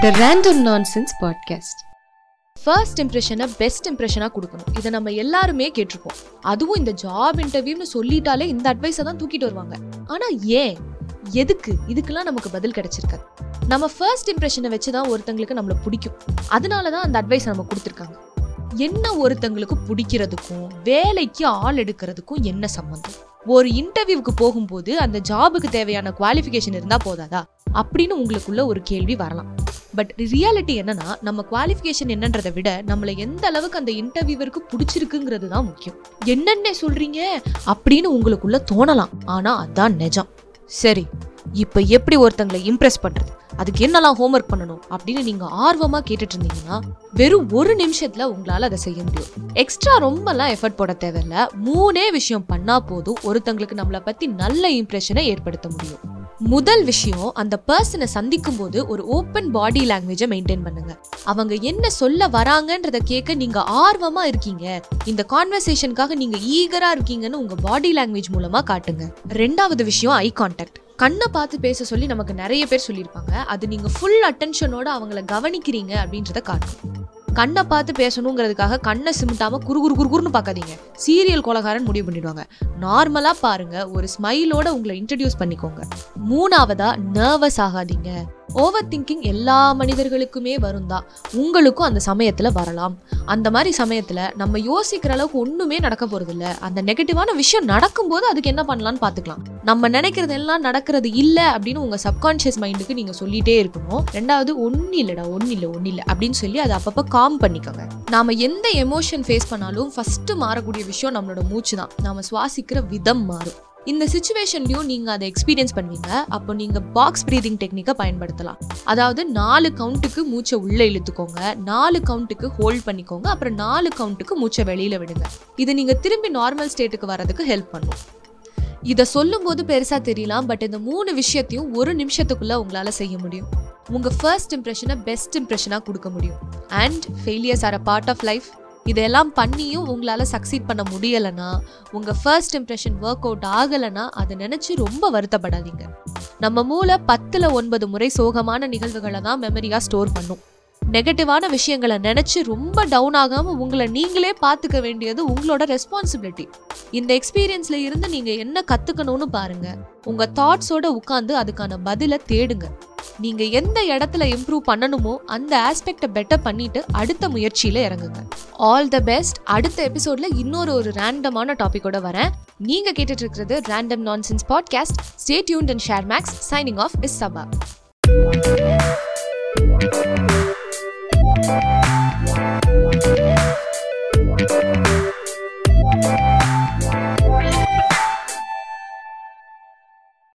The random nonsense podcast first இம்ப்ரெஷனை best இம்ப்ரெஷனாக கொடுக்கணும். இதை நம்ம எல்லாருமே கேட்டிருப்போம். அதுவும் இந்த ஜாப் இன்டர்வியூன்னு சொல்லிட்டாலே இந்த அட்வைஸை தான் தூக்கிட்டு வருவாங்க. ஆனால் ஏன்? எதுக்கு? இதுக்கெல்லாம் நமக்கு பதில் கிடைச்சிருக்காது. நம்ம ஃபர்ஸ்ட் இம்ப்ரெஷனை வச்சு தான் ஒருத்தங்களுக்கு நம்மளை பிடிக்கும். அதனால தான் அந்த அட்வைஸ் நம்ம கொடுத்துருக்காங்க. என்ன ஒருத்தங்களுக்கு பிடிக்கிறதுக்கும் வேலைக்கு ஆள் எடுக்கிறதுக்கும் என்ன சம்மந்தம் ஒரு இன்டர்வியூவுக்கு போகும்போது அந்த ஜாபுக்கு தேவையான குவாலிஃபிகேஷன் இருந்தா போதாதா? அப்படின்னு உங்களுக்குள்ள ஒரு கேள்வி வரலாம். பட் ரியாலிட்டி என்னன்னா நம்ம குவாலிஃபிகேஷன் என்னன்றதை விட நம்மளை எந்த அளவுக்கு அந்த இன்டர்வியூவருக்கு பிடிச்சிருக்குங்கிறது தான் முக்கியம். என்னென்ன சொல்றீங்க? அப்படின்னு உங்களுக்குள்ள தோணலாம். ஆனா அதான் நிஜம். சரி இப்போ எப்படி ஒருத்தங்களை இம்ப்ரெஸ் பண்றது? அதுக்கு என்னெல்லாம் ஹோம்ஒர்க் பண்ணணும் அப்படின்னு நீங்கள் ஆர்வமாக கேட்டுட்டு இருந்தீங்கன்னா வெறும் ஒரு நிமிஷத்தில் உங்களால் அதை செய்ய முடியும். எக்ஸ்ட்ரா ரொம்பலாம் எஃபர்ட் போட தேவையில்ல. மூணே விஷயம் பண்ணால் போதும். ஒருத்தங்களுக்கு நம்மளை பற்றி நல்ல இம்ப்ரெஷனை ஏற்படுத்த முடியும். முதல் விஷயம் அந்த பர்சனை சந்திக்கும் போது ஒரு ஓப்பன் பாடி லாங்குவேஜை மெயின்டைன் பண்ணுங்க. அவங்க என்ன சொல்ல வராங்கன்றத கேட்க நீங்க ஆர்வமா இருக்கீங்க. இந்த கான்வர்சேஷனுக்காக நீங்க ஈகரா இருக்கீங்கன்னு உங்க பாடி லாங்குவேஜ் மூலமா காட்டுங்க. ரெண்டாவது விஷயம் ஐ கான்டாக்ட் கண்ணை பார்த்து பேச சொல்லி நமக்கு நிறைய பேர் சொல்லியிருப்பாங்க. அது நீங்கள் ஃபுல் அட்டென்ஷனோட அவங்கள கவனிக்கிறீங்க அப்படின்றத காட்டும். கண்ணை பார்த்து பேசணுங்கிறதுக்காக கண்ணை சிமிட்டாமல் குறு குறு குறுகுறுன்னு பார்க்காதீங்க. சீரியல் கொலகாரன் முடிவு பண்ணிடுவாங்க. நார்மலாக பாருங்கள் ஒரு ஸ்மைலோட உங்களை இன்ட்ரடியூஸ் பண்ணிக்கோங்க. மூணாவதாக நர்வஸ் ஆகாதீங்க. ஓவர் திங்கிங் எல்லா மனிதர்களுக்குமே வரும் தான் உங்களுக்கும் அந்த சமயத்தில் வரலாம். அந்த மாதிரி சமயத்தில் நம்ம யோசிக்கிற அளவுக்கு ஒன்றுமே நடக்க போகிறதில்ல அந்த நெகட்டிவான விஷயம் நடக்கும்போது அதுக்கு என்ன பண்ணலான்னு பார்த்துக்கலாம். நம்ம நினைக்கிறது எல்லாம் நடக்கிறது இல்லை அப்படின்னு உங்கள் சப்கான்ஷியஸ் மைண்டுக்கு நீங்கள் சொல்லிகிட்டே இருக்கணும். ரெண்டாவது ஒன்றும் இல்லைடா ஒன்றும் இல்லை ஒன்றும் இல்லை அப்படின்னு சொல்லி அதை அப்பப்போ காம் பண்ணிக்கோங்க. நாம் எந்த எமோஷன் ஃபேஸ் பண்ணாலும் ஃபஸ்ட்டு மாறக்கூடிய விஷயம் நம்மளோட மூச்சு தான் நாம் சுவாசிக்கிற விதம் மாறும். இந்த சுச்சுவேஷன்லையும் நீங்கள் அதை எக்ஸ்பீரியன்ஸ் பண்ணுவீங்க. அப்போ நீங்கள் பாக்ஸ் ப்ரீதிங் டெக்னிக்கை பயன்படுத்தலாம். அதாவது நாலு கவுண்ட்டுக்கு மூச்சை உள்ளே இழுத்துக்கோங்க. நாலு கவுண்ட்டுக்கு ஹோல்ட் பண்ணிக்கோங்க. அப்புறம் நாலு கவுண்ட்டுக்கு மூச்சை வெளியில் விடுங்க. இது நீங்கள் திரும்பி நார்மல் ஸ்டேட்டுக்கு வர்றதுக்கு ஹெல்ப் பண்ணும். இதை சொல்லும்போது பெருசாக தெரியலாம். பட் இந்த மூணு விஷயத்தையும் ஒரு நிமிஷத்துக்குள்ளே உங்களால் செய்ய முடியும். உங்கள் ஃபர்ஸ்ட் இம்ப்ரெஷனை பெஸ்ட் இம்ப்ரெஷனாக கொடுக்க முடியும். And failures are a part of life இதெல்லாம் பண்ணியும் உங்களால் சக்சீட் பண்ண முடியலைன்னா உங்கள் ஃபர்ஸ்ட் இம்ப்ரெஷன் ஒர்க் அவுட் ஆகலைன்னா அதை நினச்சி ரொம்ப வருத்தப்படாதீங்க. நம்ம மூளை பத்தில் ஒன்பது முறை சோகமான நிகழ்வுகளை தான் மெமரியாக ஸ்டோர் பண்ணும். நெகட்டிவான விஷயங்களை நினச்சி ரொம்ப டவுன் ஆகாமல் உங்களை நீங்களே பார்த்துக்க வேண்டியது உங்களோட ரெஸ்பான்சிபிலிட்டி இந்த எக்ஸ்பீரியன்ஸில் இருந்து நீங்கள் என்ன கற்றுக்கணும்னு பாருங்கள் உங்கள் தாட்ஸோட உட்காந்து அதுக்கான பதிலை தேடுங்க. நீங்க எந்த இடத்துல இம்ப்ரூவ் பண்ணணுமோ அந்த ஆஸ்பெக்டை பெட்டர் பண்ணிட்டு அடுத்த முயற்சியில இறங்குங்க. ஆல் த பெஸ்ட் அடுத்த எபிசோட்ல இன்னொரு ஒரு ரேண்டமான டாபிக்கோட வரேன். நீங்க கேட்டுட்டு இருக்கிறது random nonsense podcast stay tuned and share Max signing off is Saba